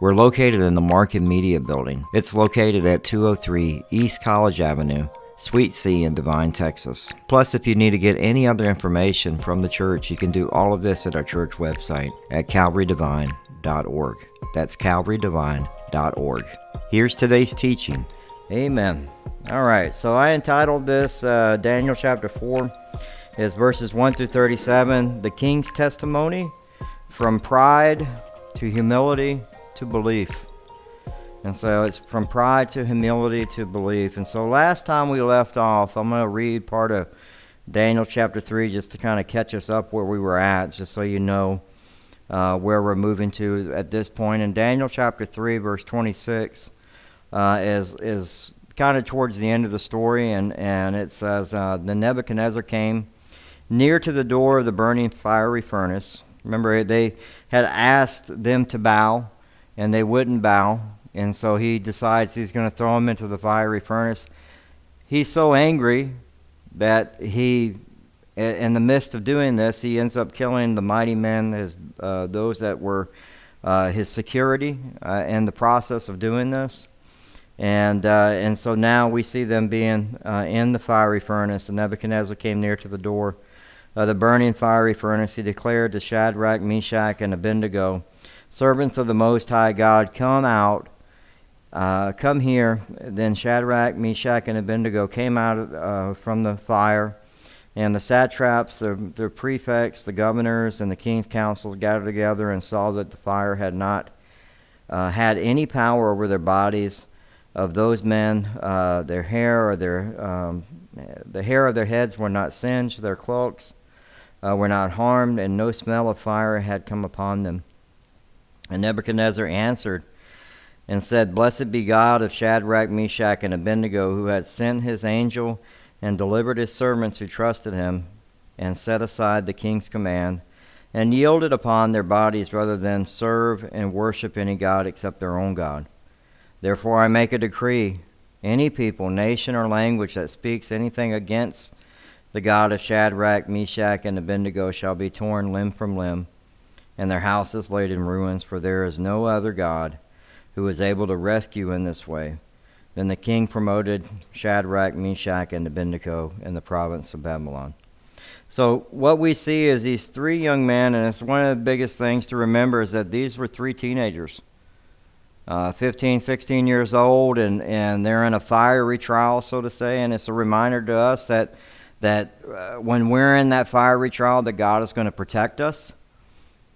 We're located in the Market Media Building. It's located at 203 East College Avenue, Suite C in Devine, Texas. Plus, if you need to get any other information from the church, you can do all of this at our church website at calvarydevine.org. That's calvarydevine.org. Here's today's teaching. Amen. All right, so I entitled this uh, Daniel chapter 4 is verses 1 through 37, the king's testimony from pride to humility to belief. And so it's from pride to humility to belief. And so last time we left off, I'm going to read part of Daniel chapter 3 just to kind of catch us up where we were at, just so you know uh, where we're moving to at this point. In Daniel chapter 3, verse 26 uh, is is kind of towards the end of the story, and and it says uh, the Nebuchadnezzar came near to the door of the burning fiery furnace. Remember, they had asked them to bow, and they wouldn't bow, and so he decides he's going to throw them into the fiery furnace. He's so angry that he, in the midst of doing this, he ends up killing the mighty men, his, uh, those that were uh, his security uh, in the process of doing this. And, uh, and so now we see them being uh, in the fiery furnace. And Nebuchadnezzar came near to the door of the burning fiery furnace. He declared to Shadrach, Meshach, and Abednego, Servants of the Most High God, come out, uh, come here. Then Shadrach, Meshach, and Abednego came out uh, from the fire. And the satraps, the, the prefects, the governors, and the king's councils gathered together and saw that the fire had not uh, had any power over their bodies of those men, uh, their hair or their um, the hair of their heads were not singed, their cloaks uh, were not harmed, and no smell of fire had come upon them. And Nebuchadnezzar answered and said, Blessed be God of Shadrach, Meshach, and Abednego, who had sent his angel and delivered his servants who trusted him, and set aside the king's command, and yielded upon their bodies rather than serve and worship any god except their own God. Therefore, I make a decree any people, nation, or language that speaks anything against the God of Shadrach, Meshach, and Abednego shall be torn limb from limb, and their houses laid in ruins, for there is no other God who is able to rescue in this way. Then the king promoted Shadrach, Meshach, and Abednego in the province of Babylon. So, what we see is these three young men, and it's one of the biggest things to remember is that these were three teenagers uh, 15, 16 years old, and, and they're in a fiery trial, so to say. And it's a reminder to us that, that uh, when we're in that fiery trial, that God is going to protect us.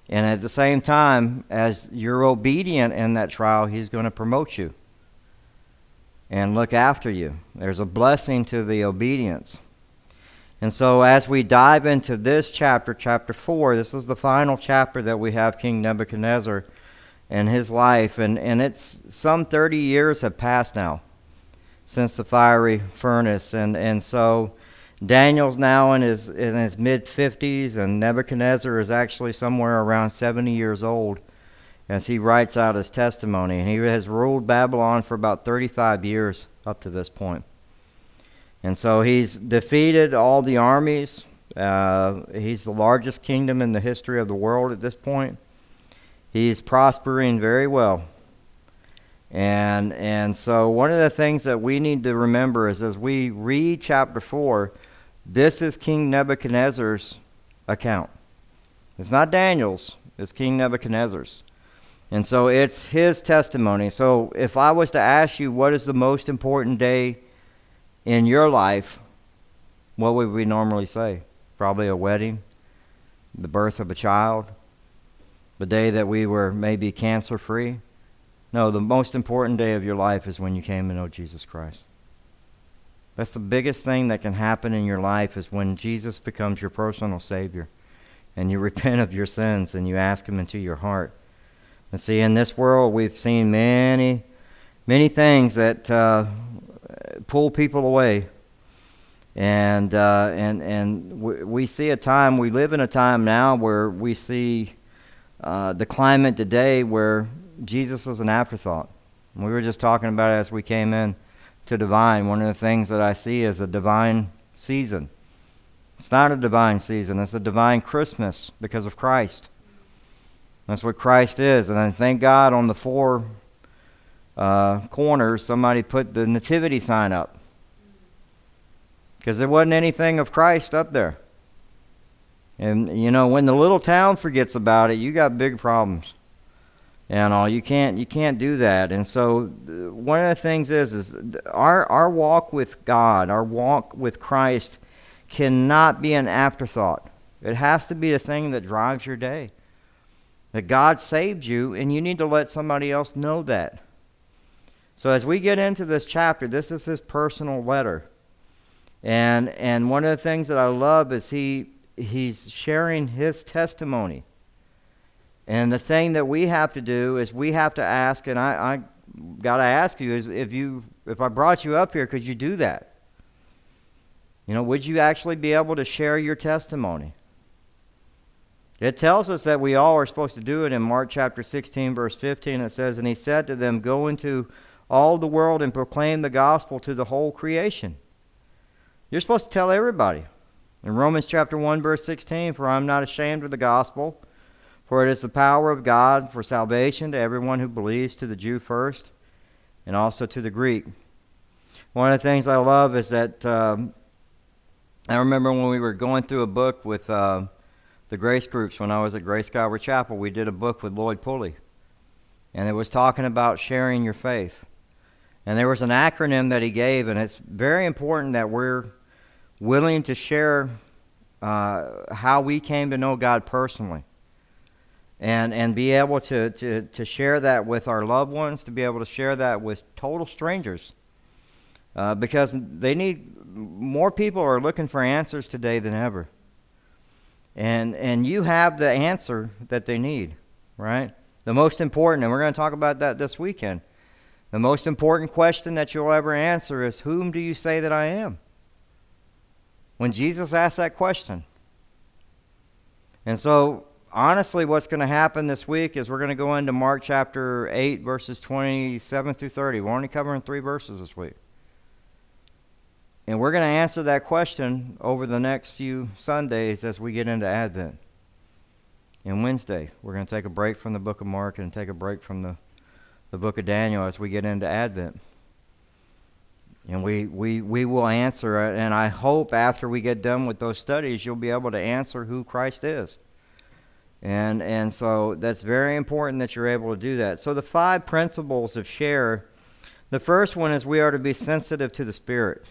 And at the same time, as you're obedient in that trial, He's going to promote you and look after you. There's a blessing to the obedience. And so, as we dive into this chapter, chapter 4, this is the final chapter that we have King Nebuchadnezzar and his life. And, and it's some 30 years have passed now since the fiery furnace. And, and so Daniel's now in his, in his mid 50s, and Nebuchadnezzar is actually somewhere around 70 years old as he writes out his testimony. And he has ruled Babylon for about 35 years up to this point. And so he's defeated all the armies. Uh, he's the largest kingdom in the history of the world at this point. He's prospering very well. And, and so, one of the things that we need to remember is as we read chapter 4, this is King Nebuchadnezzar's account. It's not Daniel's, it's King Nebuchadnezzar's. And so, it's his testimony. So, if I was to ask you what is the most important day in your life, what would we normally say? Probably a wedding, the birth of a child, the day that we were maybe cancer free. No, the most important day of your life is when you came to know Jesus Christ. That's the biggest thing that can happen in your life is when Jesus becomes your personal Savior and you repent of your sins and you ask Him into your heart. And see, in this world, we've seen many, many things that uh, pull people away. And, uh, and, and we, see a time, we live in a time now where we see uh, the climate today where Jesus is an afterthought. We were just talking about it as we came in to Devine. One of the things that I see is a divine season. It's not a divine season, it's a divine Christmas because of Christ. That's what Christ is. And I thank God on the four uh, corners, somebody put the nativity sign up. Because there wasn't anything of Christ up there. And, you know, when the little town forgets about it, you got big problems and all. You can't you can't do that. And so uh, one of the things is is our our walk with god our walk with christ cannot be an afterthought. It has to be a thing that drives your day. That god saved you and you need to let somebody else know that. So as we get into this chapter this is his personal letter. And and one of the things that i love is he he's sharing his testimony and the thing that we have to do is we have to ask, and I, I got to ask you, is if you if I brought you up here, could you do that? You know, would you actually be able to share your testimony? It tells us that we all are supposed to do it in Mark chapter 16, verse 15. It says, And he said to them, Go into all the world and proclaim the gospel to the whole creation. You're supposed to tell everybody. In Romans chapter 1, verse 16, For I'm not ashamed of the gospel for it is the power of God for salvation to everyone who believes, to the Jew first, and also to the Greek. One of the things I love is that um, I remember when we were going through a book with uh, the grace groups when I was at Grace Calvary Chapel, we did a book with Lloyd Pulley. And it was talking about sharing your faith. And there was an acronym that he gave, and it's very important that we're willing to share uh, how we came to know God personally and, and be able to, to, to share that with our loved ones, to be able to share that with total strangers. Uh, because they need, more people are looking for answers today than ever. And, and you have the answer that they need, right? The most important, and we're going to talk about that this weekend. The most important question that you'll ever answer is Whom do you say that I am? When Jesus asked that question. And so honestly, what's going to happen this week is we're going to go into Mark chapter 8, verses 27 through 30. We're only covering three verses this week. And we're going to answer that question over the next few Sundays as we get into Advent. And Wednesday, we're going to take a break from the book of Mark and take a break from the, the book of Daniel as we get into Advent. And we, we, we will answer it. And I hope after we get done with those studies, you'll be able to answer who Christ is. And, and so that's very important that you're able to do that. So, the five principles of share the first one is we are to be sensitive to the Spirit.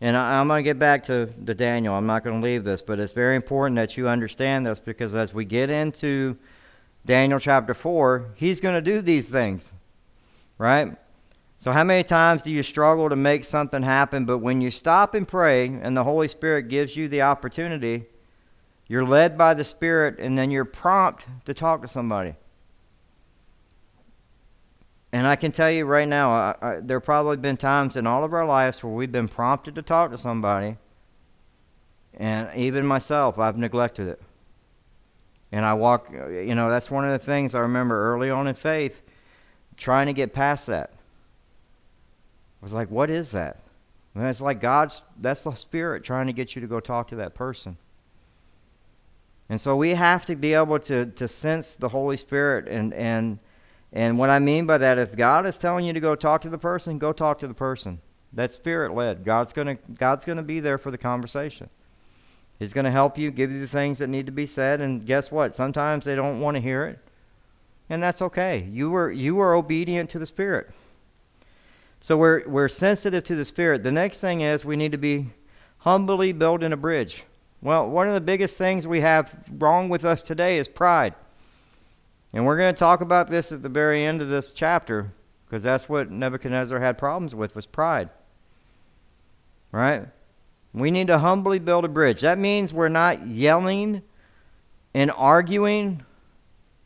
And I, am going to get back to, to Daniel. I'm not going to leave this, but it's very important that you understand this because as we get into Daniel chapter 4, he's going to do these things, right? So, how many times do you struggle to make something happen, but when you stop and pray and the Holy Spirit gives you the opportunity, you're led by the Spirit, and then you're prompt to talk to somebody. And I can tell you right now, I, I, there have probably been times in all of our lives where we've been prompted to talk to somebody, and even myself, I've neglected it. And I walk, you know, that's one of the things I remember early on in faith, trying to get past that. I was like, what is that? And it's like God's, that's the Spirit trying to get you to go talk to that person. And so we have to be able to, to sense the Holy Spirit. And, and, and what I mean by that, if God is telling you to go talk to the person, go talk to the person. That's spirit led. God's going God's going to be there for the conversation. He's going to help you, give you the things that need to be said. And guess what? Sometimes they don't want to hear it. And that's okay. You were, you were obedient to the Spirit. So we're, we're sensitive to the Spirit. The next thing is we need to be humbly building a bridge. Well, one of the biggest things we have wrong with us today is pride. And we're going to talk about this at the very end of this chapter because that's what Nebuchadnezzar had problems with was pride. Right? We need to humbly build a bridge. That means we're not yelling and arguing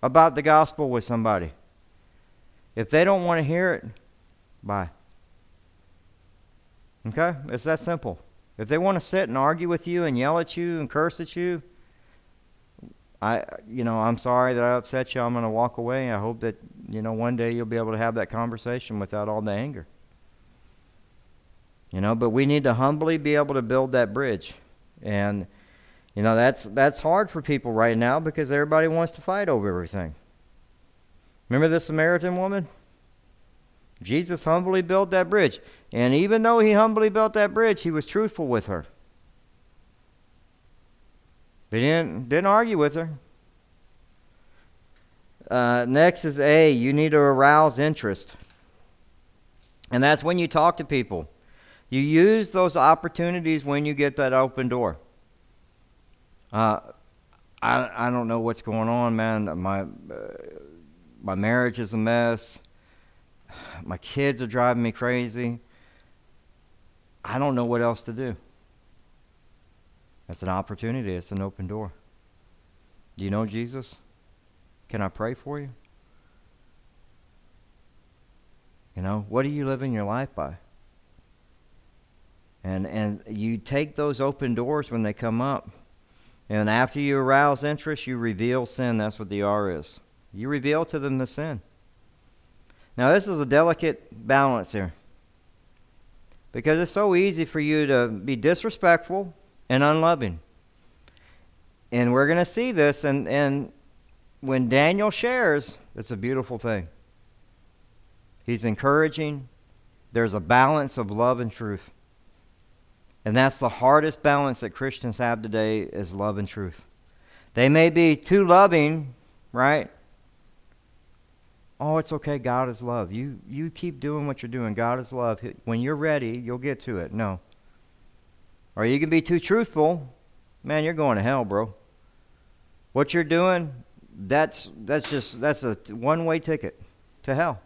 about the gospel with somebody. If they don't want to hear it, bye. Okay? It's that simple. If they want to sit and argue with you and yell at you and curse at you, I you know, I'm sorry that I upset you. I'm going to walk away. I hope that, you know, one day you'll be able to have that conversation without all the anger. You know, but we need to humbly be able to build that bridge. And you know, that's that's hard for people right now because everybody wants to fight over everything. Remember the Samaritan woman? Jesus humbly built that bridge. And even though he humbly built that bridge, he was truthful with her. He didn't, didn't argue with her. Uh, next is A. You need to arouse interest. And that's when you talk to people. You use those opportunities when you get that open door. Uh, I, I don't know what's going on, man. My, uh, my marriage is a mess. My kids are driving me crazy. I don't know what else to do. That's an opportunity, it's an open door. Do you know Jesus? Can I pray for you? You know, what are you living your life by? And and you take those open doors when they come up. And after you arouse interest, you reveal sin. That's what the R is. You reveal to them the sin. Now, this is a delicate balance here. Because it's so easy for you to be disrespectful and unloving. And we're going to see this. And, and when Daniel shares, it's a beautiful thing. He's encouraging. There's a balance of love and truth. And that's the hardest balance that Christians have today is love and truth. They may be too loving, right? Oh, it's okay. God is love. You you keep doing what you're doing. God is love. When you're ready, you'll get to it. No. Or you can be too truthful. Man, you're going to hell, bro. What you're doing, that's that's just that's a one-way ticket to hell.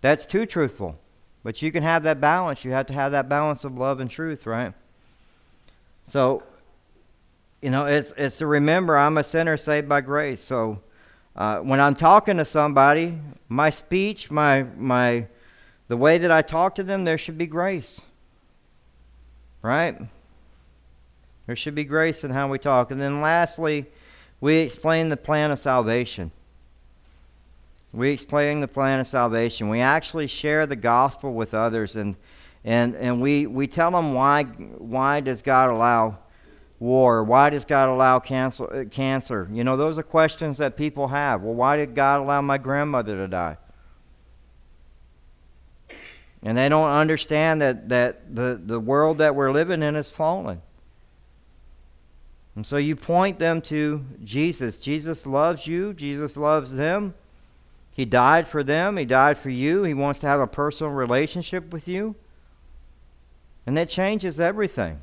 That's too truthful. But you can have that balance. You have to have that balance of love and truth, right? So, you know, it's it's to remember I'm a sinner saved by grace. So, uh, when I'm talking to somebody, my speech, my my, the way that I talk to them, there should be grace. Right? There should be grace in how we talk. And then lastly, we explain the plan of salvation. We explain the plan of salvation. We actually share the gospel with others, and and and we we tell them why why does God allow war? Why does God allow cancer? Uh, cancer? You know, those are questions that people have. Well, why did God allow my grandmother to die? And they don't understand that, that the, the world that we're living in is fallen. And so you point them to Jesus. Jesus loves you, Jesus loves them. He died for them, He died for you. He wants to have a personal relationship with you. And that changes everything.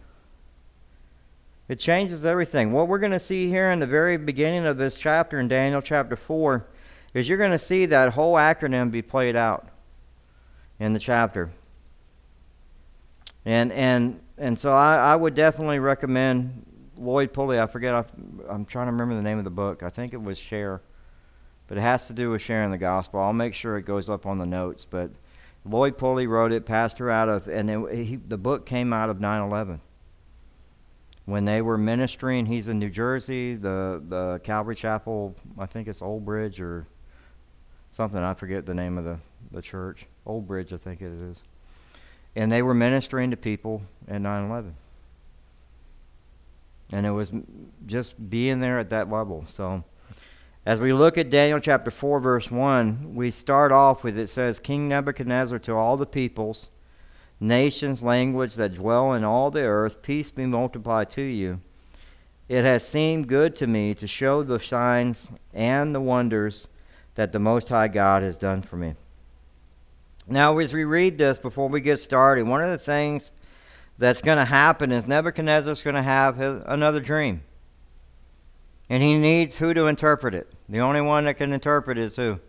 It changes everything. What we're going to see here in the very beginning of this chapter in Daniel chapter 4 is you're going to see that whole acronym be played out in the chapter. And and and so I, I would definitely recommend Lloyd Pulley. I forget. I, I'm trying to remember the name of the book. I think it was Share but it has to do with sharing the gospel. I'll make sure it goes up on the notes. But Lloyd Pulley wrote it, pastor out of, and it, he, the book came out of 9 11. When they were ministering, he's in New Jersey, the, the Calvary Chapel, I think it's Old Bridge or something, I forget the name of the, the church. Old Bridge, I think it is. And they were ministering to people in 9 11. And it was just being there at that level. So as we look at Daniel chapter 4, verse 1, we start off with it says, King Nebuchadnezzar to all the peoples, nations, language that dwell in all the earth, peace be multiplied to you. It has seemed good to me to show the signs and the wonders that the Most High God has done for me. Now, as we read this before we get started, one of the things that's going to happen is Nebuchadnezzar's going to have another dream. And he needs who to interpret it? The only one that can interpret it is who?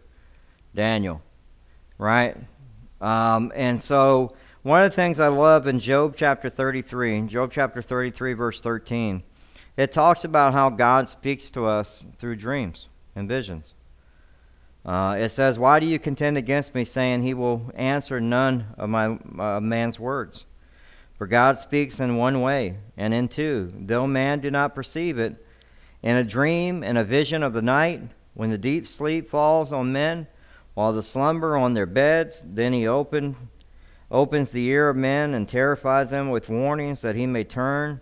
Daniel. Right? Um, and so, one of the things I love in Job chapter 33, Job chapter 33, verse 13, it talks about how God speaks to us through dreams and visions. Uh, it says, Why do you contend against me, saying he will answer none of my uh, man's words? For God speaks in one way, and in two, though man do not perceive it. In a dream and a vision of the night, when the deep sleep falls on men, while the slumber on their beds, then he open, opens the ear of men and terrifies them with warnings that he may turn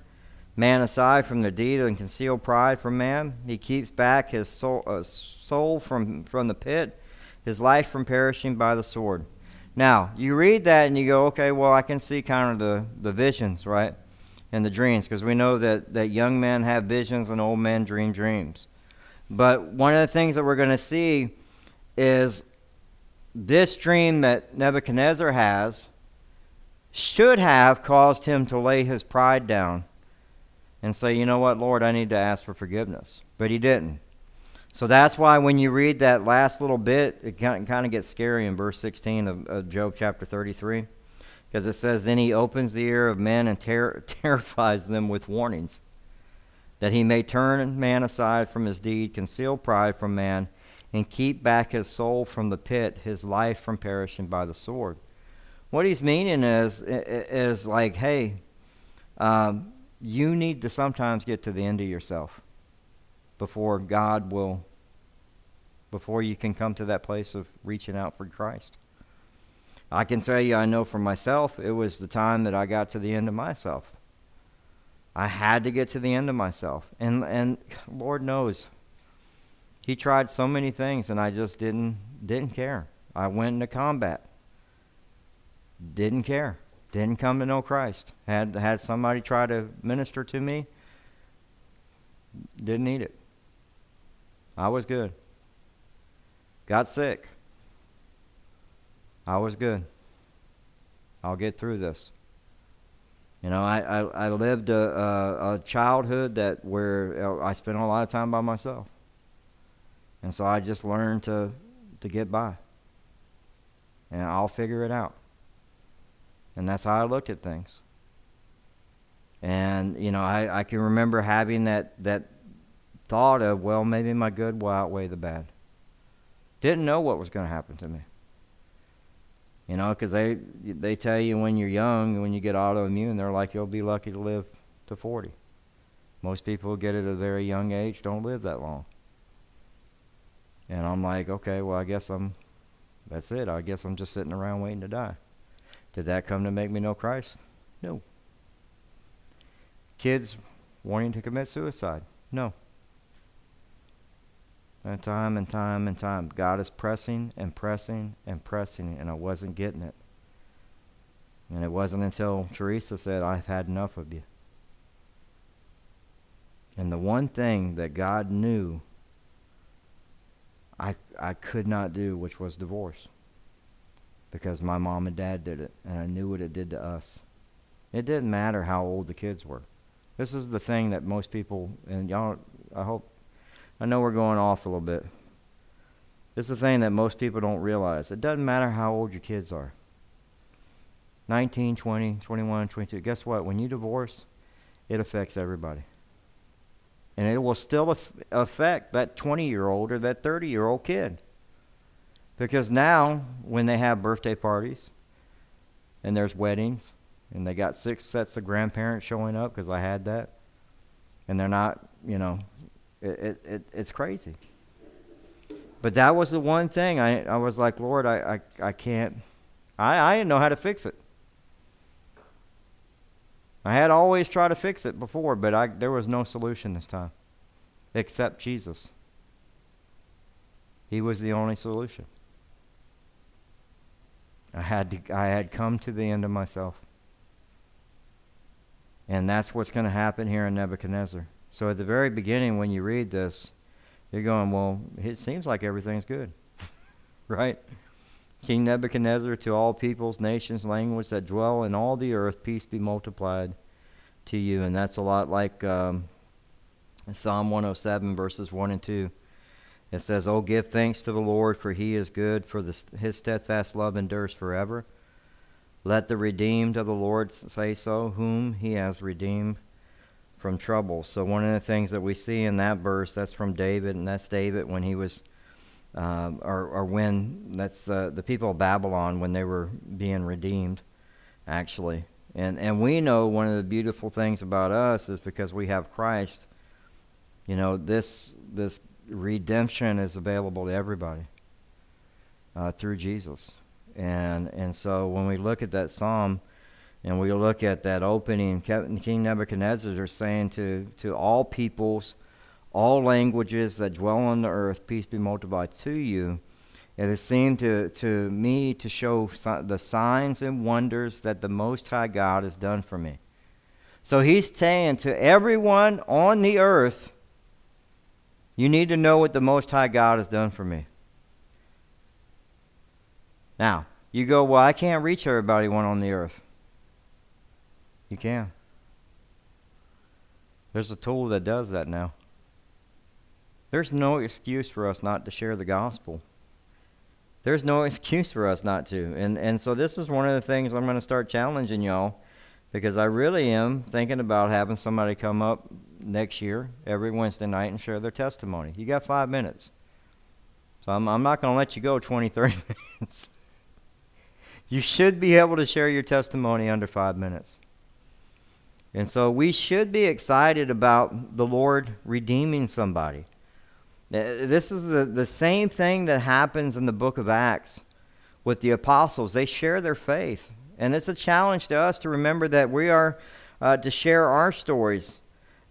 man aside from their deed and conceal pride from man. He keeps back his soul, uh, soul from, from the pit, his life from perishing by the sword. Now, you read that and you go, okay, well, I can see kind of the, the visions, right? And the dreams, because we know that, that young men have visions and old men dream dreams. But one of the things that we're going to see is this dream that Nebuchadnezzar has should have caused him to lay his pride down and say, you know what, Lord, I need to ask for forgiveness. But he didn't. So that's why when you read that last little bit, it kind of gets scary in verse 16 of, Job chapter 33. Because it says, Then he opens the ear of men and ter- terrifies them with warnings, that he may turn man aside from his deed, conceal pride from man, and keep back his soul from the pit, his life from perishing by the sword. What he's meaning is, is like, hey, um, you need to sometimes get to the end of yourself before God will, before you can come to that place of reaching out for Christ. I can tell you, I know for myself, it was the time that I got to the end of myself. I had to get to the end of myself. And, and Lord knows, He tried so many things, and I just didn't, didn't care. I went into combat. Didn't care. Didn't come to know Christ. Had had somebody try to minister to me. Didn't need it. I was good. Got sick. I was good. I'll get through this. You know, I, I, I lived a, a, a, childhood that where I spent a lot of time by myself. And so I just learned to, to get by. And I'll figure it out. And that's how I looked at things. And, you know, I, I can remember having that, that thought of, well, maybe my good will outweigh the bad. Didn't know what was going to happen to me. You know, because they, they tell you when you're young, when you get autoimmune, they're like, you'll be lucky to live to 40. Most people get it at a very young age don't live that long. And I'm like, okay, well, I guess I'm, that's it. I guess I'm just sitting around waiting to die. Did that come to make me know Christ? No. Kids wanting to commit suicide? No. And time and time and time, God is pressing and pressing and pressing, and I wasn't getting it. And it wasn't until Teresa said, I've had enough of you. And the one thing that God knew I, I could not do, which was divorce because my mom and dad did it, and I knew what it did to us. It didn't matter how old the kids were. This is the thing that most people, and y'all, I hope, I know we're going off a little bit. This is the thing that most people don't realize. It doesn't matter how old your kids are 19, 20, 21, 22. Guess what? When you divorce, it affects everybody. And it will still affect that 20 year old or that 30 year old kid. Because now, when they have birthday parties and there's weddings, and they got six sets of grandparents showing up because I had that, and they're not, you know, it, it, it, it's crazy. But that was the one thing I, I was like, Lord, I, I, I can't, I, I didn't know how to fix it. I had always tried to fix it before, but I, there was no solution this time except Jesus. He was the only solution. I had, to, I had come to the end of myself. And that's what's going to happen here in Nebuchadnezzar. So at the very beginning, when you read this, you're going, well, it seems like everything's good. right? King Nebuchadnezzar, to all peoples, nations, languages that dwell in all the earth, peace be multiplied to you. And that's a lot like um, Psalm 107, verses 1 and 2. It says, Oh, give thanks to the Lord, for he is good, for the, his steadfast love endures forever. Let the redeemed of the Lord say so, whom he has redeemed from trouble. So, one of the things that we see in that verse, that's from David, and that's David when he was um, or, or when that's the, the people of Babylon when they were being redeemed, actually. And, and we know one of the beautiful things about us is because we have Christ, you know, this, this redemption is available to everybody uh, through Jesus. And, and so when we look at that psalm and we look at that opening, King Nebuchadnezzar is saying to, to all peoples, all languages that dwell on the earth, peace be multiplied to you. It has seemed to, to me to show the signs and wonders that the Most High God has done for me. So he's saying to everyone on the earth, you need to know what the Most High God has done for me. Now, you go, well, I can't reach everybody one on the earth. You can. There's a tool that does that now. There's no excuse for us not to share the gospel. There's no excuse for us not to. And, and so this is one of the things I'm going to start challenging y'all because I really am thinking about having somebody come up next year every Wednesday night and share their testimony. You got five minutes. So I'm, I'm not going to let you go 20, 30 minutes. you should be able to share your testimony under five minutes. And so we should be excited about the Lord redeeming somebody. Uh, this is the, the same thing that happens in the book of Acts with the apostles. They share their faith. And it's a challenge to us to remember that we are uh, to share our stories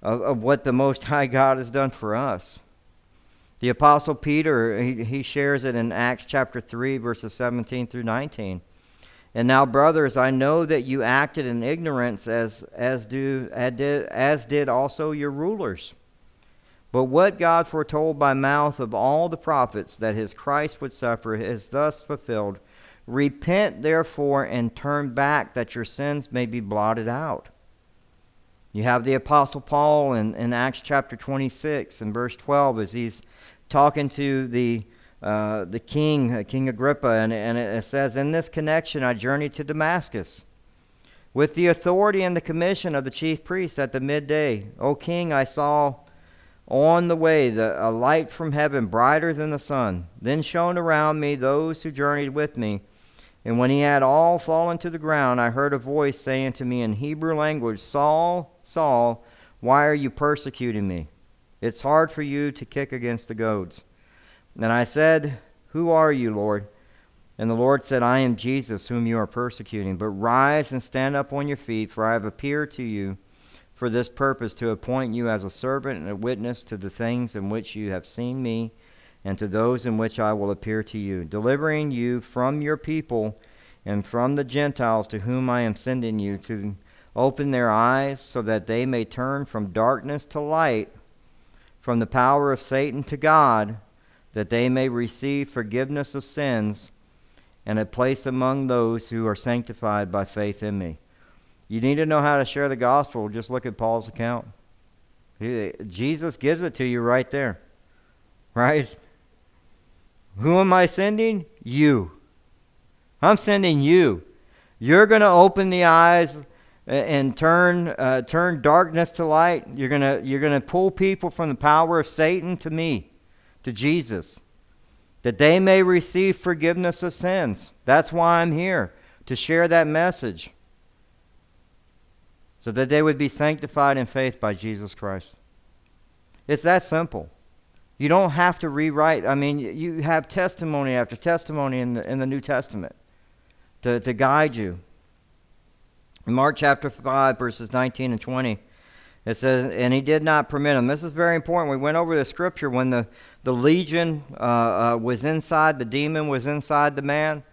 of, of, what the Most High God has done for us. The Apostle Peter, he, he shares it in Acts chapter 3, verses 17 through 19. And now, brothers, I know that you acted in ignorance as, as, do, as, did, as did also your rulers. But what God foretold by mouth of all the prophets that his Christ would suffer is thus fulfilled. Repent, therefore, and turn back that your sins may be blotted out. You have the Apostle Paul in, in Acts chapter 26 and verse 12 as he's talking to the, uh, the king, uh, King Agrippa, and, and it says, In this connection I journeyed to Damascus with the authority and the commission of the chief priest at the midday. O king, I saw on the way, the, a light from heaven, brighter than the sun. Then shone around me those who journeyed with me. And when he had all fallen to the ground, I heard a voice saying to me in Hebrew language, Saul, Saul, why are you persecuting me? It's hard for you to kick against the goads. And I said, Who are you, Lord? And the Lord said, I am Jesus, whom you are persecuting. But rise and stand up on your feet, for I have appeared to you for this purpose to appoint you as a servant and a witness to the things in which you have seen me and to those in which I will appear to you, delivering you from your people and from the Gentiles to whom I am sending you to open their eyes so that they may turn from darkness to light, from the power of Satan to God, that they may receive forgiveness of sins and a place among those who are sanctified by faith in me. You need to know how to share the gospel. Just look at Paul's account. Jesus gives it to you right there. Right? Who am I sending? You. I'm sending you. You're going to open the eyes and turn uh, turn darkness to light. You're to you're to pull people from the power of Satan to me, to Jesus, that they may receive forgiveness of sins. That's why I'm here to share that message so that they would be sanctified in faith by Jesus Christ. It's that simple. You don't have to rewrite. I mean, you have testimony after testimony in the, in the New Testament to, to guide you. In Mark chapter 5, verses 19 and 20, it says, And he did not permit him. This is very important. We went over the scripture when the, the legion uh, uh, was inside, the demon was inside the man.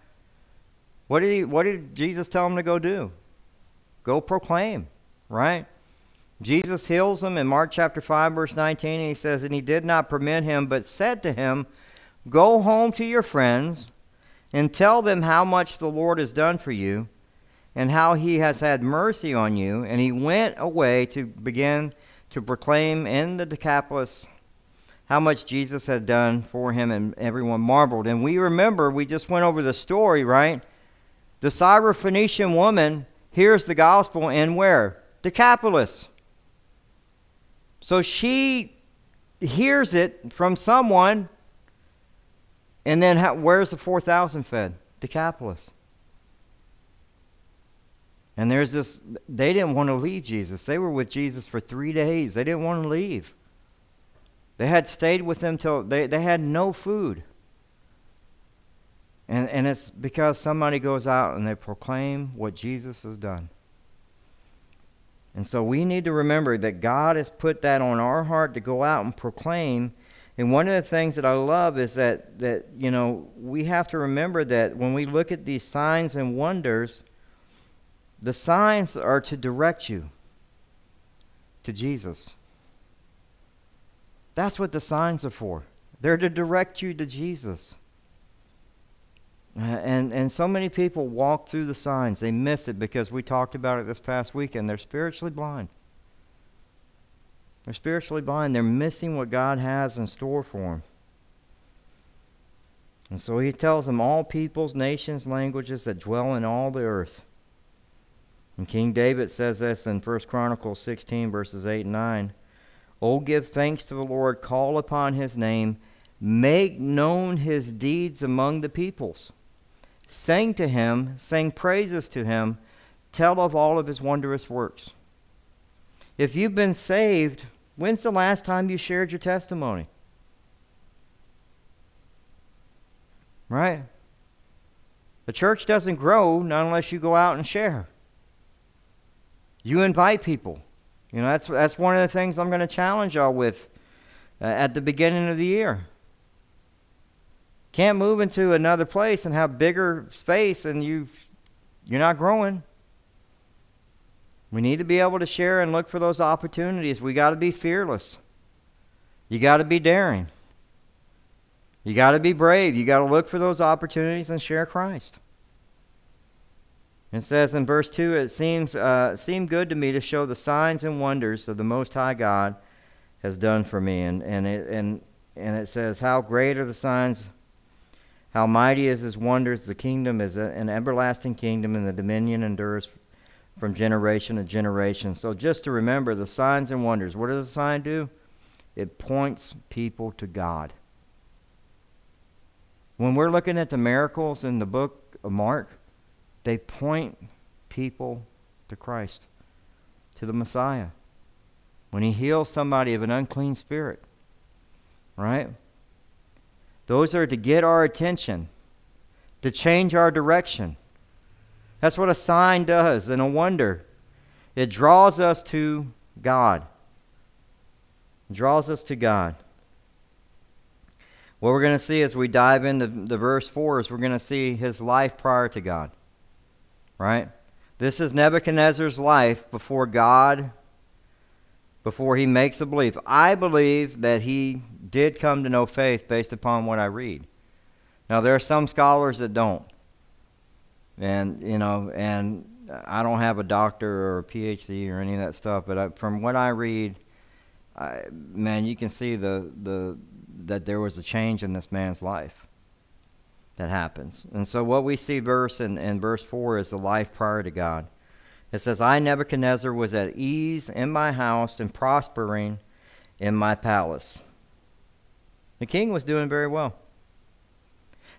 What did, he, what did Jesus tell him to go do? Go proclaim right? Jesus heals him in Mark chapter 5, verse 19. And he says, And he did not permit him, but said to him, Go home to your friends and tell them how much the Lord has done for you and how he has had mercy on you. And he went away to begin to proclaim in the Decapolis how much Jesus had done for him, and everyone marveled. And we remember, we just went over the story, right? The Syrophoenician woman hears the gospel, and where? Decapolis. So she hears it from someone And then how, where's the 4,000 fed? Decapolis. And there's this, they didn't want to leave Jesus. They were with Jesus for three days. They didn't want to leave. They had stayed with him till they, they had no food. And, and it's because somebody goes out and they proclaim what Jesus has done. And so we need to remember that God has put that on our heart to go out and proclaim. And one of the things that I love is that, that you know, we have to remember that when we look at these signs and wonders, the signs are to direct you to Jesus. That's what the signs are for. They're to direct you to Jesus. Uh, and, and so many people walk through the signs. They miss it because we talked about it this past weekend. They're spiritually blind. They're spiritually blind. They're missing what God has in store for them. And so he tells them, all peoples, nations, languages that dwell in all the earth. And King David says this in 1 Chronicles 16, verses 8 and 9. Oh, give thanks to the Lord, call upon his name, make known his deeds among the peoples. Sing to him, sing praises to him, tell of all of his wondrous works. If you've been saved, when's the last time you shared your testimony? Right? The church doesn't grow not unless you go out and share. You invite people. You know, that's, that's one of the things I'm going to challenge y'all with uh, at the beginning of the year. Can't move into another place and have bigger space and you you're not growing. We need to be able to share and look for those opportunities. We got to be fearless. You got to be daring. You got to be brave. You got to look for those opportunities and share Christ. It says in verse 2 It seems uh, seemed good to me to show the signs and wonders of the Most High God has done for me. And, and, it, and, and it says, How great are the signs how mighty is his wonders! The kingdom is an everlasting kingdom, and the dominion endures from generation to generation. So just to remember the signs and wonders. What does a sign do? It points people to God. When we're looking at the miracles in the book of Mark, they point people to Christ, to the Messiah. When he heals somebody of an unclean spirit, right? Those are to get our attention, to change our direction. That's what a sign does and a wonder. It draws us to God. It draws us to God. What we're going to see as we dive into the verse 4 is we're going to see his life prior to God. Right? This is Nebuchadnezzar's life before God, before he makes a belief. I believe that he did come to know faith based upon what I read. Now, there are some scholars that don't. And, you know, and I don't have a doctor or a PhD or any of that stuff, but I, from what I read, I, man, you can see the, the, that there was a change in this man's life that happens. And so what we see verse in, in verse 4 is the life prior to God. It says, I, Nebuchadnezzar, was at ease in my house and prospering in my palace. The king was doing very well.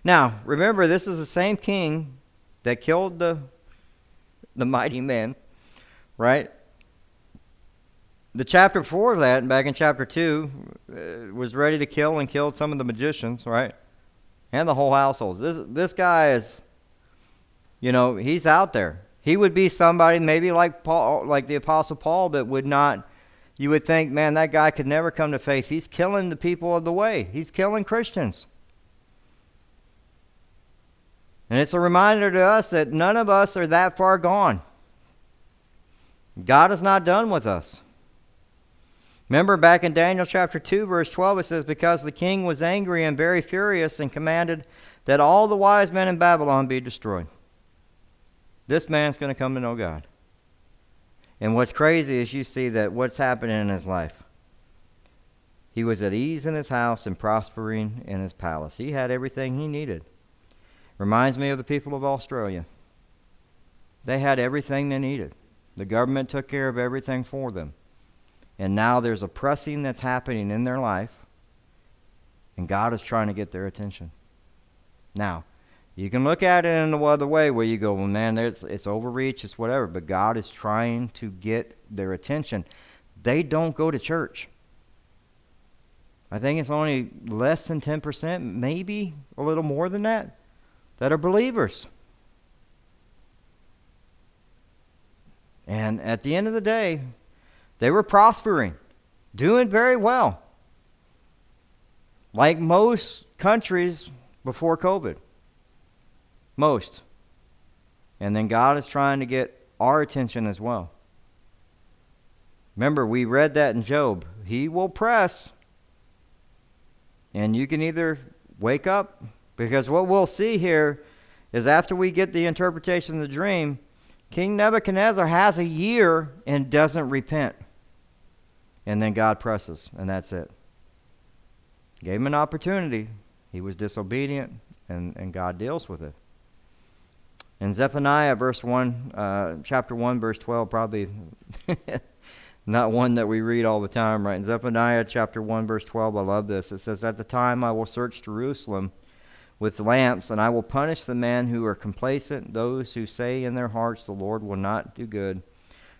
Now, remember, this is the same king that killed the, the mighty men, right? The chapter before that, back in chapter 2, uh, was ready to kill and killed some of the magicians, right? And the whole household. This, this guy is, you know, he's out there. He would be somebody maybe like Paul, like the Apostle Paul, that would not you would think, man, that guy could never come to faith. He's killing the people of the way, he's killing Christians. And it's a reminder to us that none of us are that far gone. God is not done with us. Remember back in Daniel chapter 2, verse 12, it says, Because the king was angry and very furious and commanded that all the wise men in Babylon be destroyed. This man's going to come to know God. And what's crazy is you see that what's happening in his life. He was at ease in his house and prospering in his palace. He had everything he needed. Reminds me of the people of Australia. They had everything they needed. The government took care of everything for them. And now there's a pressing that's happening in their life, and God is trying to get their attention. Now, you can look at it in the other way where you go, well, man, it's, it's overreach, it's whatever, but God is trying to get their attention. They don't go to church. I think it's only less than 10%, maybe a little more than that, that are believers. And at the end of the day, they were prospering, doing very well. Like most countries before COVID. Most. And then God is trying to get our attention as well. Remember, we read that in Job. He will press. And you can either wake up, because what we'll see here is after we get the interpretation of the dream, King Nebuchadnezzar has a year and doesn't repent. And then God presses, and that's it. Gave him an opportunity. He was disobedient, and, and God deals with it. In Zephaniah, verse 1, uh, chapter 1, verse 12, probably not one that we read all the time, right? In Zephaniah chapter 1, verse 12, I love this. It says, At the time I will search Jerusalem with lamps, and I will punish the men who are complacent, those who say in their hearts, The Lord will not do good,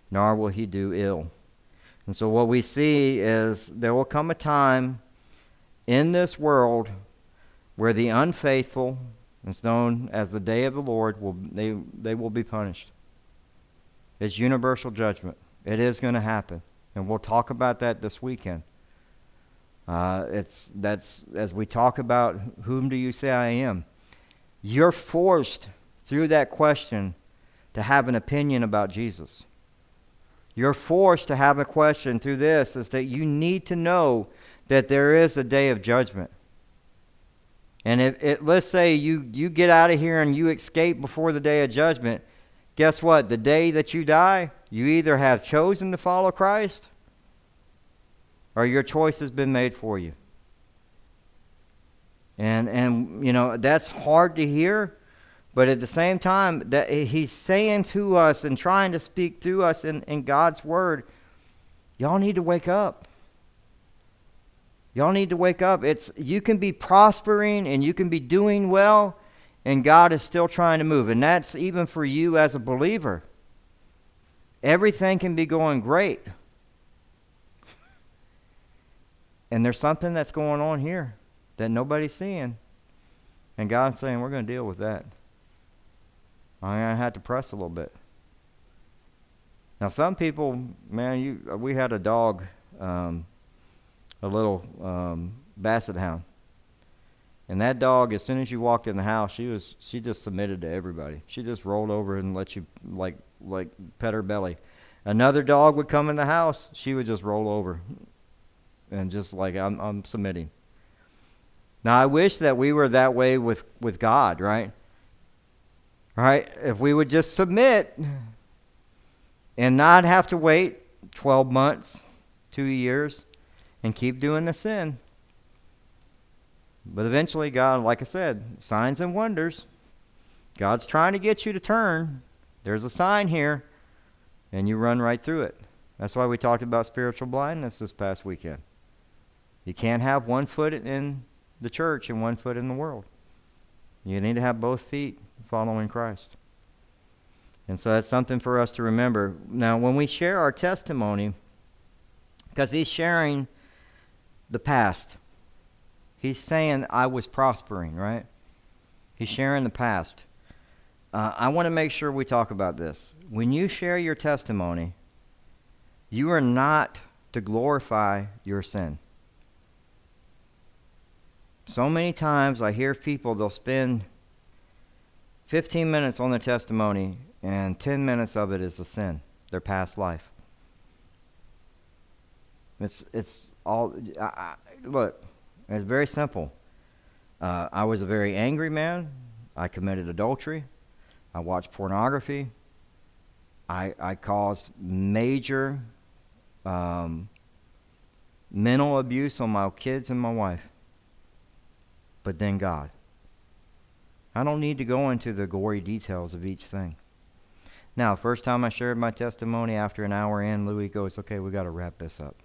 nor will he do ill. And so what we see is there will come a time in this world where the unfaithful, it's known as the day of the Lord, will they, they will be punished. It's universal judgment. It is going to happen. And we'll talk about that this weekend. Uh, it's that's as we talk about whom do you say I am. You're forced through that question to have an opinion about Jesus. You're forced to have a question through this is that you need to know that there is a day of judgment. And if it, let's say you, you get out of here and you escape before the day of judgment, guess what? The day that you die, you either have chosen to follow Christ or your choice has been made for you. And and you know, that's hard to hear, but at the same time that he's saying to us and trying to speak through us in, in God's word, y'all need to wake up. Y'all need to wake up. It's you can be prospering and you can be doing well and God is still trying to move. And that's even for you as a believer. Everything can be going great. And there's something that's going on here that nobody's seeing. And God's saying, we're going to deal with that. I'm going to have to press a little bit. Now, some people, man, you, we had a dog, um, a little um, basset hound. And that dog, as soon as you walked in the house, she was she just submitted to everybody. She just rolled over and let you like like pet her belly. Another dog would come in the house, she would just roll over and just like I'm, I'm submitting. Now I wish that we were that way with, with God, right? Right? If we would just submit and not have to wait 12 months, two years, and keep doing the sin. But eventually, God, like I said, signs and wonders. God's trying to get you to turn. There's a sign here, and you run right through it. That's why we talked about spiritual blindness this past weekend. You can't have one foot in the church and one foot in the world. You need to have both feet following Christ. And so that's something for us to remember. Now, when we share our testimony, because he's sharing the past, he's saying, I was prospering, right? He's sharing the past. Uh, I want to make sure we talk about this. When you share your testimony, you are not to glorify your sin. So many times I hear people, they'll spend 15 minutes on their testimony, and 10 minutes of it is a sin, their past life. It's, it's all, I, I, look, it's very simple. Uh, I was a very angry man. I committed adultery. I watched pornography. I, I caused major um, mental abuse on my kids and my wife but then God. I don't need to go into the gory details of each thing. Now, first time I shared my testimony, after an hour in, Louis goes, Okay, we got to wrap this up.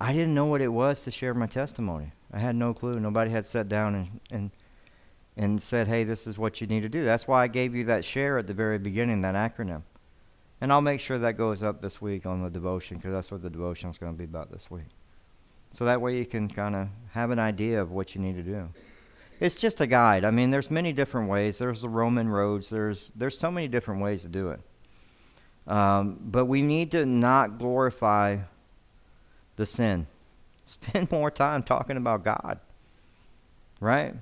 I didn't know what it was to share my testimony. I had no clue. Nobody had sat down and, and and said, hey, this is what you need to do. That's why I gave you that share at the very beginning, that acronym. And I'll make sure that goes up this week on the devotion because that's what the devotion is going to be about this week. So that way you can kind of have an idea of what you need to do. It's just a guide. I mean, there's many different ways. There's the Roman roads. There's there's so many different ways to do it. Um, but we need to not glorify the sin. Spend more time talking about God. Right?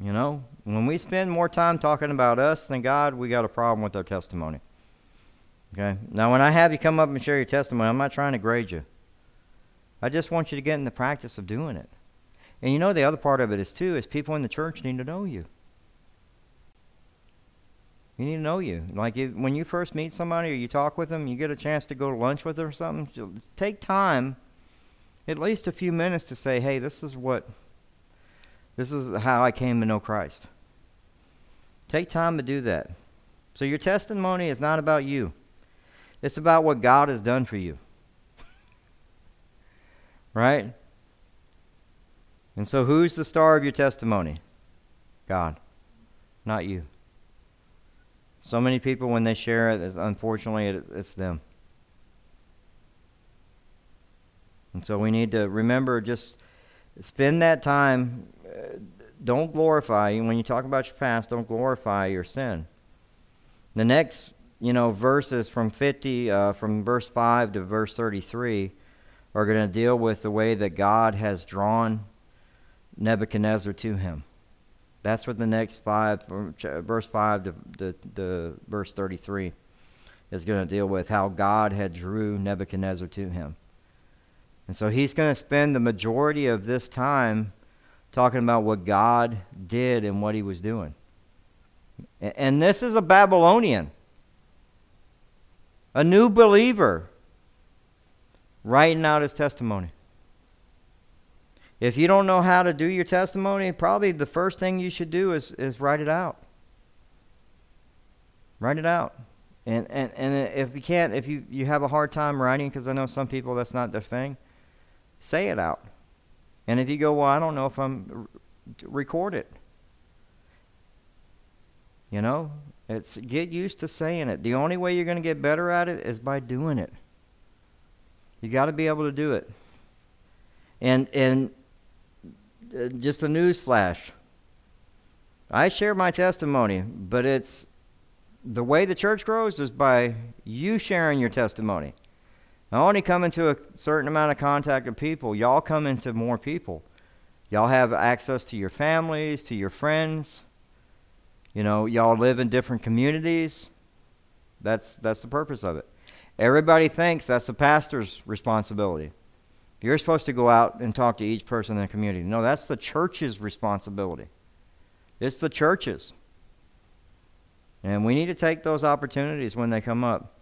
You know, when we spend more time talking about us than God, we got a problem with our testimony. Okay? Now, when I have you come up and share your testimony, I'm not trying to grade you. I just want you to get in the practice of doing it. And you know, the other part of it is, too, is people in the church need to know you. You need to know you. Like if, when you first meet somebody or you talk with them, you get a chance to go to lunch with them or something, take time, at least a few minutes to say, hey, this is what, this is how I came to know Christ. Take time to do that. So your testimony is not about you. It's about what God has done for you. right? And so who's the star of your testimony? God, not you. So many people, when they share it, unfortunately, it, it's them. And so we need to remember just spend that time. Uh, don't glorify, when you talk about your past, don't glorify your sin. The next, you know, verses from 50, uh, from verse 5 to verse 33 are going to deal with the way that God has drawn Nebuchadnezzar to him. That's what the next five, verse 5 to, to, to verse 33 is going to deal with how God had drew Nebuchadnezzar to him. And so he's going to spend the majority of this time talking about what God did and what he was doing. And this is a Babylonian, a new believer, writing out his testimony. If you don't know how to do your testimony, probably the first thing you should do is, is write it out. Write it out. And, and, and if you can't, if you, you have a hard time writing, because I know some people that's not their thing, say it out. And if you go, well, I don't know if I'm, record it. You know, it's get used to saying it. The only way you're going to get better at it is by doing it. You got to be able to do it. And and uh, just a news flash. I share my testimony, but it's the way the church grows is by you sharing your testimony. I only come into a certain amount of contact with people. Y'all come into more people. Y'all have access to your families, to your friends. You know, y'all live in different communities. That's that's the purpose of it. Everybody thinks that's the pastor's responsibility. You're supposed to go out and talk to each person in the community. No, that's the church's responsibility. It's the church's. And we need to take those opportunities when they come up.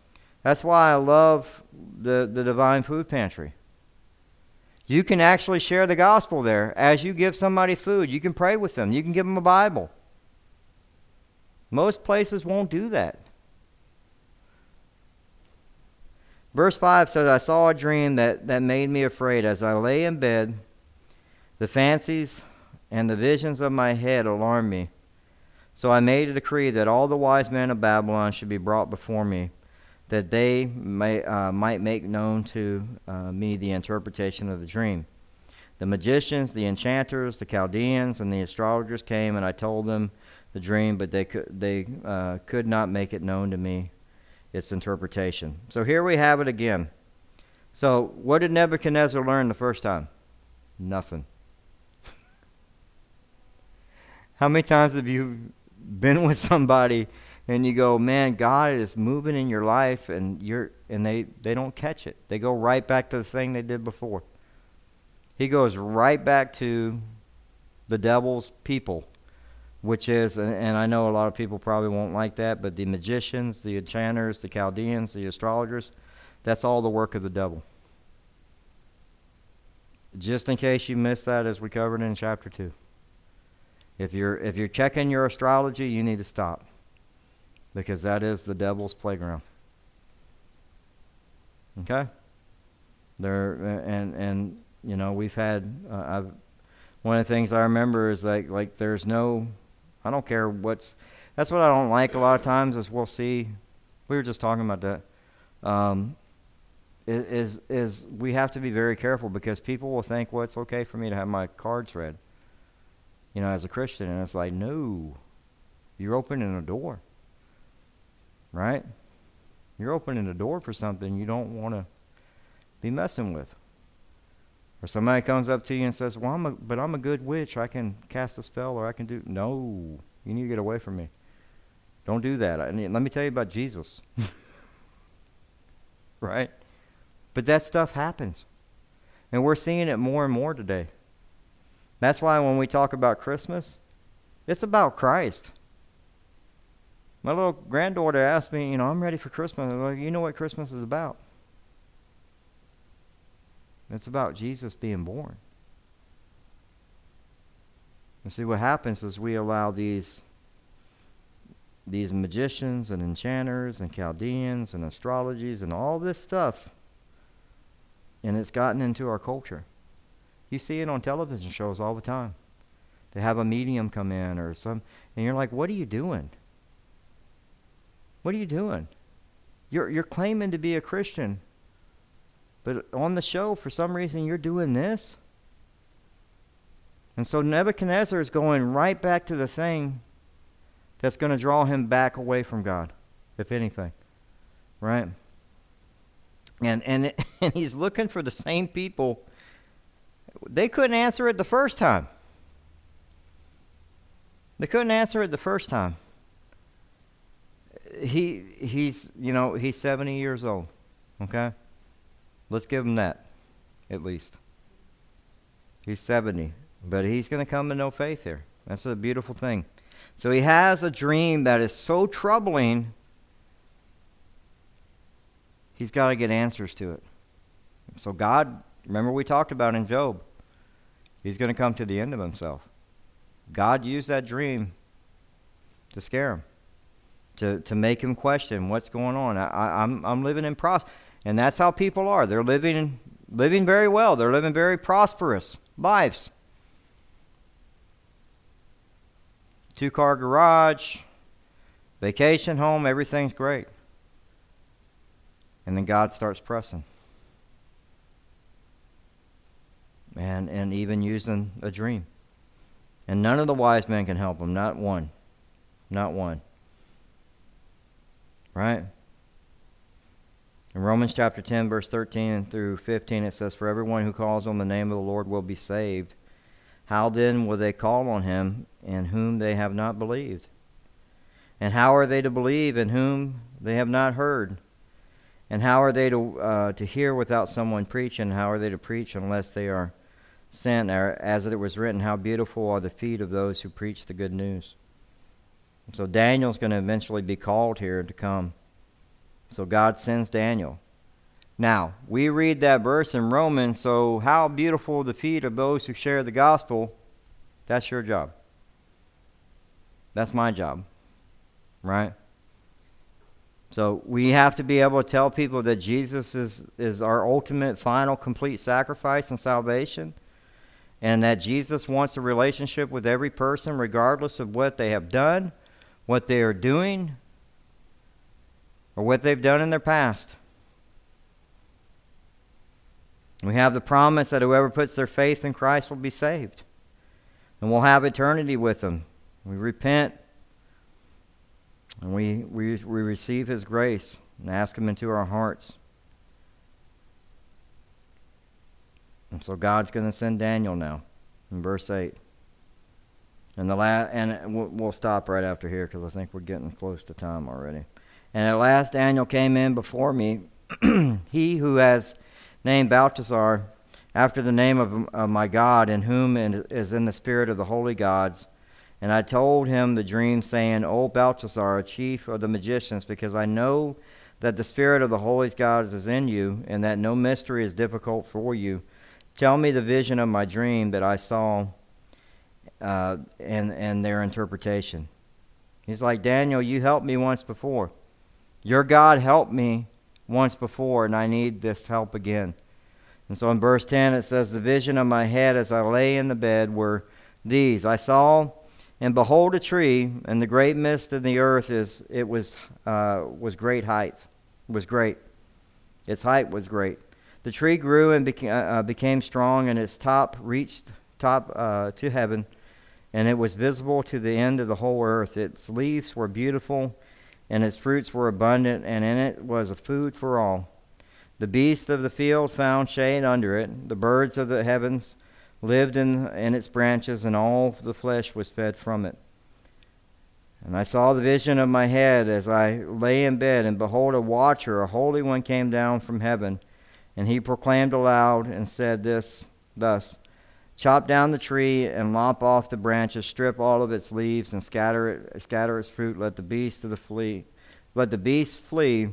That's why I love the, the Devine Food Pantry. You can actually share the gospel there. As you give somebody food, you can pray with them, you can give them a Bible. Most places won't do that. Verse 5 says, I saw a dream that, that made me afraid. As I lay in bed, the fancies and the visions of my head alarmed me. So I made a decree that all the wise men of Babylon should be brought before me, that they may, uh, might make known to uh, me the interpretation of the dream. The magicians, the enchanters, the Chaldeans, and the astrologers came, and I told them the dream, but they could, they, uh, could not make it known to me its interpretation. So here we have it again. So, what did Nebuchadnezzar learn the first time? Nothing. How many times have you been with somebody and you go, "Man, God is moving in your life," and you're and they they don't catch it. They go right back to the thing they did before. He goes right back to the devil's people which is, and I know a lot of people probably won't like that, but the magicians, the enchanters, the Chaldeans, the astrologers, that's all the work of the devil. Just in case you missed that, as we covered in chapter 2. If you're, if you're checking your astrology, you need to stop because that is the devil's playground. Okay? There, and, and, you know, we've had, uh, I've, one of the things I remember is like, like there's no I don't care what's. That's what I don't like a lot of times is we'll see. We were just talking about that. Um, is is we have to be very careful because people will think, well, it's okay for me to have my cards read. You know, as a Christian, and it's like, no, you're opening a door. Right? You're opening a door for something you don't want to be messing with. Or somebody comes up to you and says, "Well, I'm a, but I'm a good witch. I can cast a spell, or I can do." No, you need to get away from me. Don't do that. I, let me tell you about Jesus. right? But that stuff happens. And we're seeing it more and more today. That's why when we talk about Christmas, it's about Christ. My little granddaughter asked me, you know, I'm ready for Christmas. Like, you know what Christmas is about? It's about Jesus being born. And see what happens is we allow these these magicians and enchanters and Chaldeans and astrologies and all this stuff and it's gotten into our culture. You see it on television shows all the time. They have a medium come in or some, and you're like, what are you doing? What are you doing? You're, you're claiming to be a Christian, but on the show, for some reason, you're doing this. And so Nebuchadnezzar is going right back to the thing that's going to draw him back away from God, if anything. Right? And, and, and he's looking for the same people. They couldn't answer it the first time. They couldn't answer it the first time. He, he's, you know, he's 70 years old. Okay? Let's give him that, at least. He's 70. But he's going to come to know faith here. That's a beautiful thing. So he has a dream that is so troubling he's got to get answers to it. So, God, remember we talked about in Job, he's going to come to the end of himself. God used that dream to scare him, to, to make him question what's going on. I, I'm, I'm living in pros, and that's how people are. They're living living very well. They're living very prosperous lives. Two car garage, vacation home, everything's great. And then God starts pressing. And, and even using a dream. And none of the wise men can help him, not one. Not one. Right? In Romans chapter 10, verse 13 through 15, it says, For everyone who calls on the name of the Lord will be saved. How then will they call on him in whom they have not believed? And how are they to believe in whom they have not heard? And how are they to, uh, to hear without someone preaching? How are they to preach unless they are sent? As it was written, How beautiful are the feet of those who preach the good news. So Daniel's going to eventually be called here to come. So God sends Daniel. Now, we read that verse in Romans, so how beautiful the feet of those who share the gospel. That's your job. That's my job. Right? So we have to be able to tell people that Jesus is, is our ultimate, final, complete sacrifice and salvation, and that Jesus wants a relationship with every person, regardless of what they have done, what they are doing, or what they've done in their past. We have the promise that whoever puts their faith in Christ will be saved, and we'll have eternity with Him. We repent and we, we, we receive His grace and ask Him into our hearts. And so God's going to send Daniel now in verse 8. And the last, and we'll stop right after here because I think we're getting close to time already. And at last Daniel came in before me, he who has named Belteshazzar after the name of, of my God, in whom is in the spirit of the holy gods and I told him the dream, saying, O Belteshazzar, chief of the magicians, because I know that the spirit of the holy gods is in you, and that no mystery is difficult for you. Tell me the vision of my dream that I saw uh, and, and their interpretation. He's like, Daniel, you helped me once before. Your God helped me once before, and I need this help again. And so in verse 10, it says, The vision of my head as I lay in the bed were these I saw And behold, a tree, and the great mist in the earth is it was uh, was great height, was great. Its height was great. The tree grew and beca- uh, became strong, and its top reached top uh, to heaven, and it was visible to the end of the whole earth. Its leaves were beautiful, and its fruits were abundant, and in it was a food for all. The beasts of the field found shade under it. The birds of the heavens lived in, in its branches, and all the flesh was fed from it. And I saw the vision of my head as I lay in bed, and behold, a watcher, a holy one, came down from heaven. And he proclaimed aloud and said this thus Chop down the tree and lop off the branches, strip all of its leaves, and scatter it, scatter its fruit. Let the beasts of the flee, let the beasts flee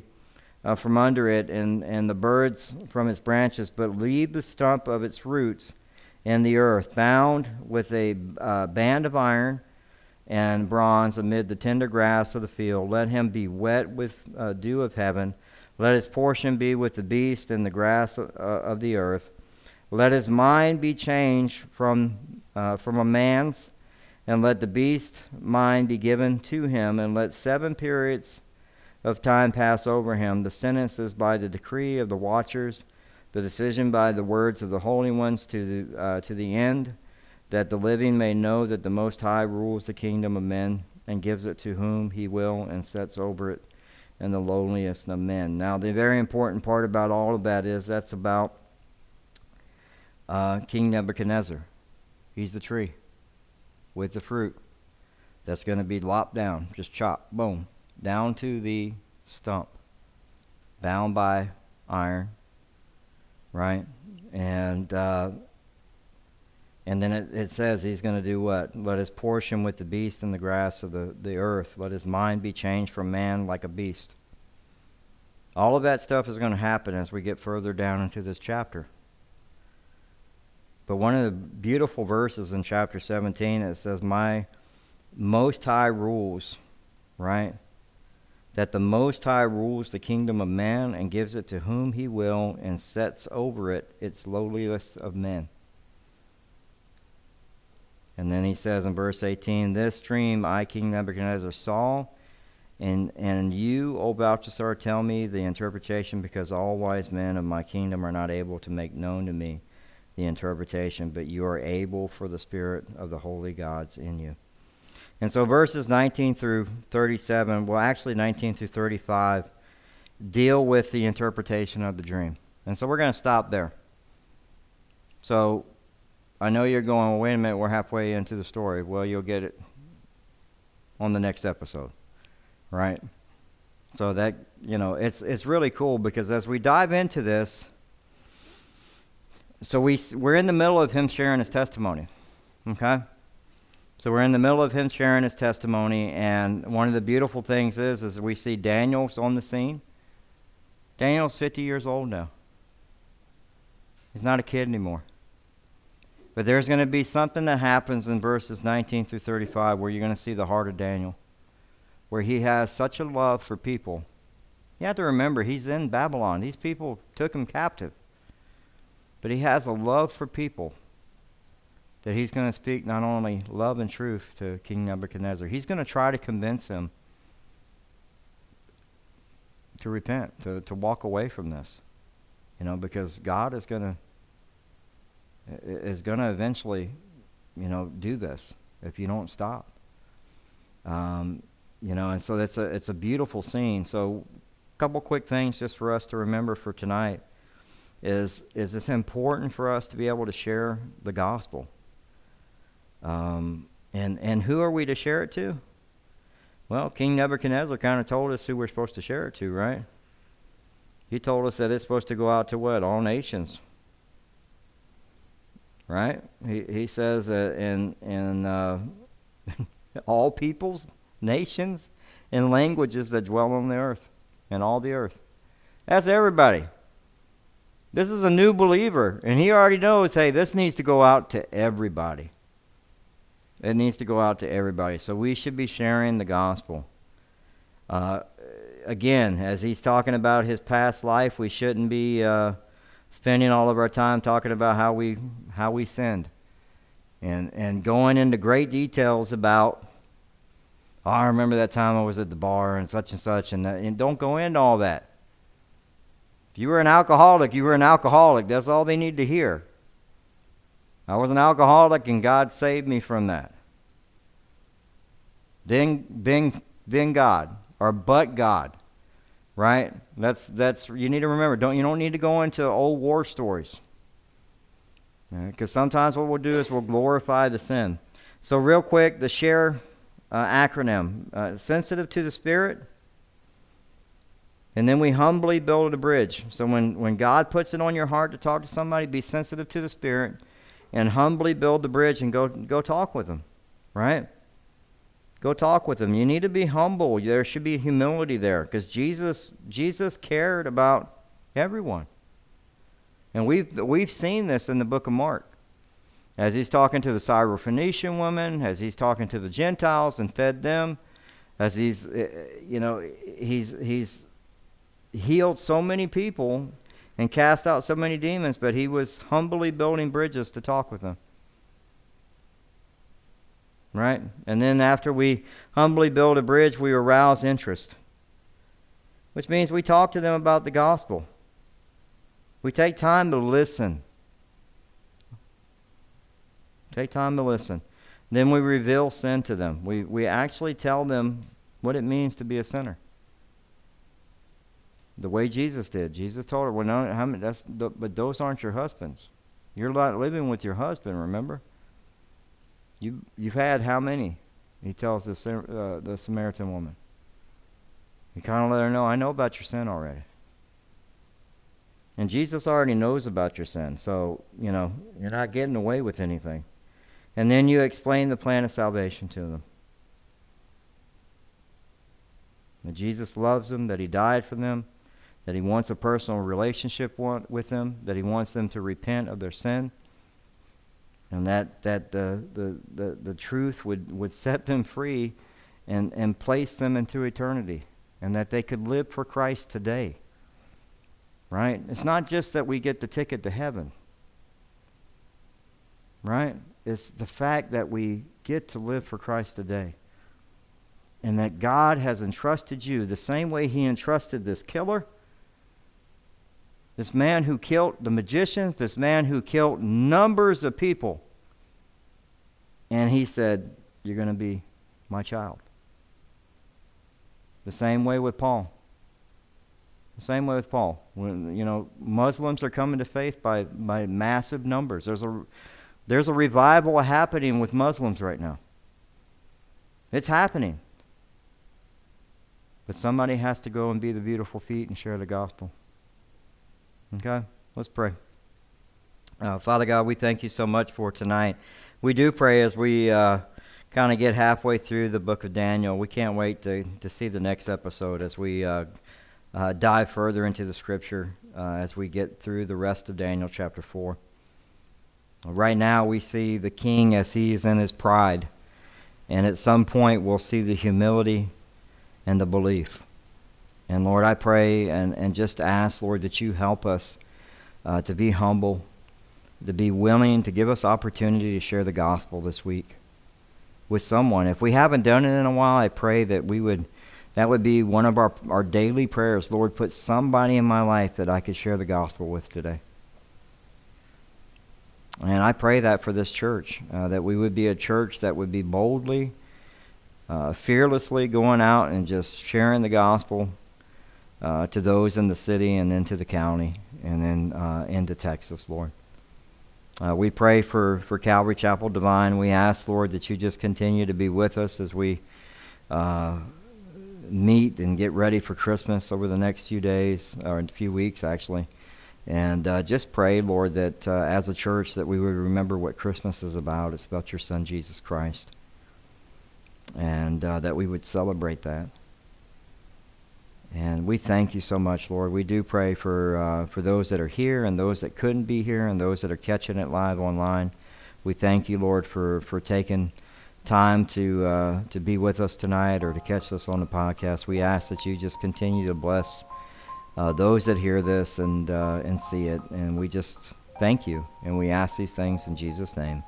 uh, from under it, and, and the birds from its branches, but leave the stump of its roots in the earth, bound with a uh, band of iron and bronze amid the tender grass of the field. Let him be wet with uh, dew of heaven. Let his portion be with the beast and the grass uh, of the earth. Let his mind be changed from, uh, from a man's, and let the beast mind be given to him, and let seven periods of time pass over him. The sentence is by the decree of the watchers the decision by the words of the holy ones to the, uh, to the end that the living may know that the Most High rules the kingdom of men and gives it to whom he will and sets over it in the lowliest of men. Now, the very important part about all of that is that's about uh, King Nebuchadnezzar. He's the tree with the fruit that's going to be lopped down, just chopped, boom, down to the stump, bound by iron right? And uh, and then it, it says he's going to do what? Let his portion with the beast and the grass of the, the earth. Let his mind be changed from man like a beast. All of that stuff is going to happen as we get further down into this chapter. But one of the beautiful verses in chapter 17, it says, My most high rules, right? that the Most High rules the kingdom of man and gives it to whom he will and sets over it its lowliest of men. And then he says in verse 18, This dream I, King Nebuchadnezzar, saw, and, and you, O Belteshazzar, tell me the interpretation, because all wise men of my kingdom are not able to make known to me the interpretation, but you are able for the Spirit of the holy gods in you. And so verses 19 through 37, well, actually 19 through 35, deal with the interpretation of the dream. And so we're going to stop there. So I know you're going, well, wait a minute, we're halfway into the story. Well, you'll get it on the next episode, right? So that, you know, it's, it's really cool because as we dive into this, so we, we're in the middle of him sharing his testimony, okay? So we're in the middle of him sharing his testimony, and one of the beautiful things is, is we see Daniel's on the scene. Daniel's 50 years old now. He's not a kid anymore. But there's going to be something that happens in verses 19 through 35 where you're going to see the heart of Daniel, where he has such a love for people. You have to remember, he's in Babylon. These people took him captive. But he has a love for people that he's going to speak not only love and truth to King Nebuchadnezzar, he's going to try to convince him to repent, to, to walk away from this. You know, because God is going to is going to eventually, you know, do this if you don't stop. Um, you know, and so that's a it's a beautiful scene. So, a couple quick things just for us to remember for tonight is is it's important for us to be able to share the gospel. Um, and, and who are we to share it to? Well, King Nebuchadnezzar kind of told us who we're supposed to share it to, right? He told us that it's supposed to go out to what? All nations. Right? He, he says that in, in uh, all peoples, nations, and languages that dwell on the earth, and all the earth. That's everybody. This is a new believer, and he already knows hey, this needs to go out to everybody. It needs to go out to everybody. So we should be sharing the gospel. Uh, again, as he's talking about his past life, we shouldn't be uh, spending all of our time talking about how we how we sinned. and, and going into great details about, oh, I remember that time I was at the bar and such and such, and, that, and don't go into all that. If you were an alcoholic, you were an alcoholic. That's all they need to hear. I was an alcoholic, and God saved me from that. Then, then, then God, or but God, right? That's that's you need to remember. Don't you don't need to go into old war stories, because sometimes what we'll do is we'll glorify the sin. So real quick, the share uh, acronym: uh, sensitive to the Spirit. And then we humbly build a bridge. So when, when God puts it on your heart to talk to somebody, be sensitive to the Spirit and humbly build the bridge and go, go talk with them, right? Go talk with them. You need to be humble. There should be humility there because Jesus, Jesus cared about everyone. And we've, we've seen this in the book of Mark. As he's talking to the Syrophoenician woman, as he's talking to the Gentiles and fed them, as he's, eh, you know, he's, he's healed so many people and cast out so many demons, but he was humbly building bridges to talk with them. Right? And then after we humbly build a bridge, we arouse interest, which means we talk to them about the gospel. We take time to listen. Take time to listen. Then we reveal sin to them. We, we actually tell them what it means to be a sinner the way Jesus did. Jesus told her, "Well, no, how many, that's the, but those aren't your husbands. You're not living with your husband. Remember? You you've had how many?" He tells the uh, the Samaritan woman. He kind of let her know, "I know about your sin already." And Jesus already knows about your sin, so you know you're not getting away with anything. And then you explain the plan of salvation to them. That Jesus loves them, that He died for them, that he wants a personal relationship with them, that he wants them to repent of their sin, and that, that the, the, the, the truth would, would set them free and, and place them into eternity, and that they could live for Christ today. Right? It's not just that we get the ticket to heaven, right? It's the fact that we get to live for Christ today. And that God has entrusted you the same way He entrusted this killer this man who killed the magicians, this man who killed numbers of people. And he said, You're going to be my child. The same way with Paul. The same way with Paul. When you know Muslims are coming to faith by, by massive numbers. There's a there's a revival happening with Muslims right now. It's happening. But somebody has to go and be the beautiful feet and share the gospel. Okay, let's pray. Uh, Father God, we thank you so much for tonight. We do pray as we uh, kind of get halfway through the book of Daniel. We can't wait to, to see the next episode as we uh, uh dive further into the scripture uh, as we get through the rest of Daniel chapter 4. Right now, we see the king as he is in his pride. And at some point, we'll see the humility and the belief. And Lord, I pray and, and just ask, Lord, that you help us uh, to be humble, to be willing to give us opportunity to share the gospel this week with someone. If we haven't done it in a while, I pray that we would that would be one of our, our daily prayers. Lord, put somebody in my life that I could share the gospel with today. And I pray that for this church, uh, that we would be a church that would be boldly, uh, fearlessly going out and just sharing the gospel uh, to those in the city and into the county and then uh, into Texas, Lord. Uh, we pray for, for Calvary Chapel Devine. We ask, Lord, that you just continue to be with us as we uh, meet and get ready for Christmas over the next few days, or a few weeks, actually. And uh, just pray, Lord, that uh, as a church that we would remember what Christmas is about. It's about your Son, Jesus Christ. And that we would celebrate that. And we thank you so much, Lord. We do pray for uh, for those that are here and those that couldn't be here and those that are catching it live online. We thank you, Lord, for, for taking time to uh, to be with us tonight or to catch us on the podcast. We ask that you just continue to bless uh, those that hear this and uh, and see it. And we just thank you and we ask these things in Jesus' name.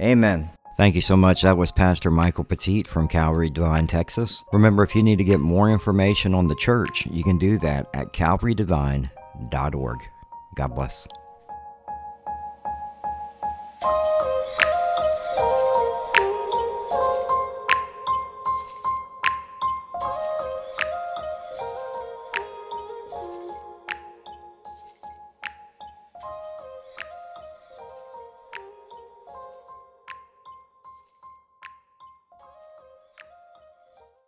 Amen. Thank you so much. That was Pastor Michael Petit from Calvary Devine, Texas. Remember, if you need to get more information on the church, you can do that at calvarydevine.org. God bless.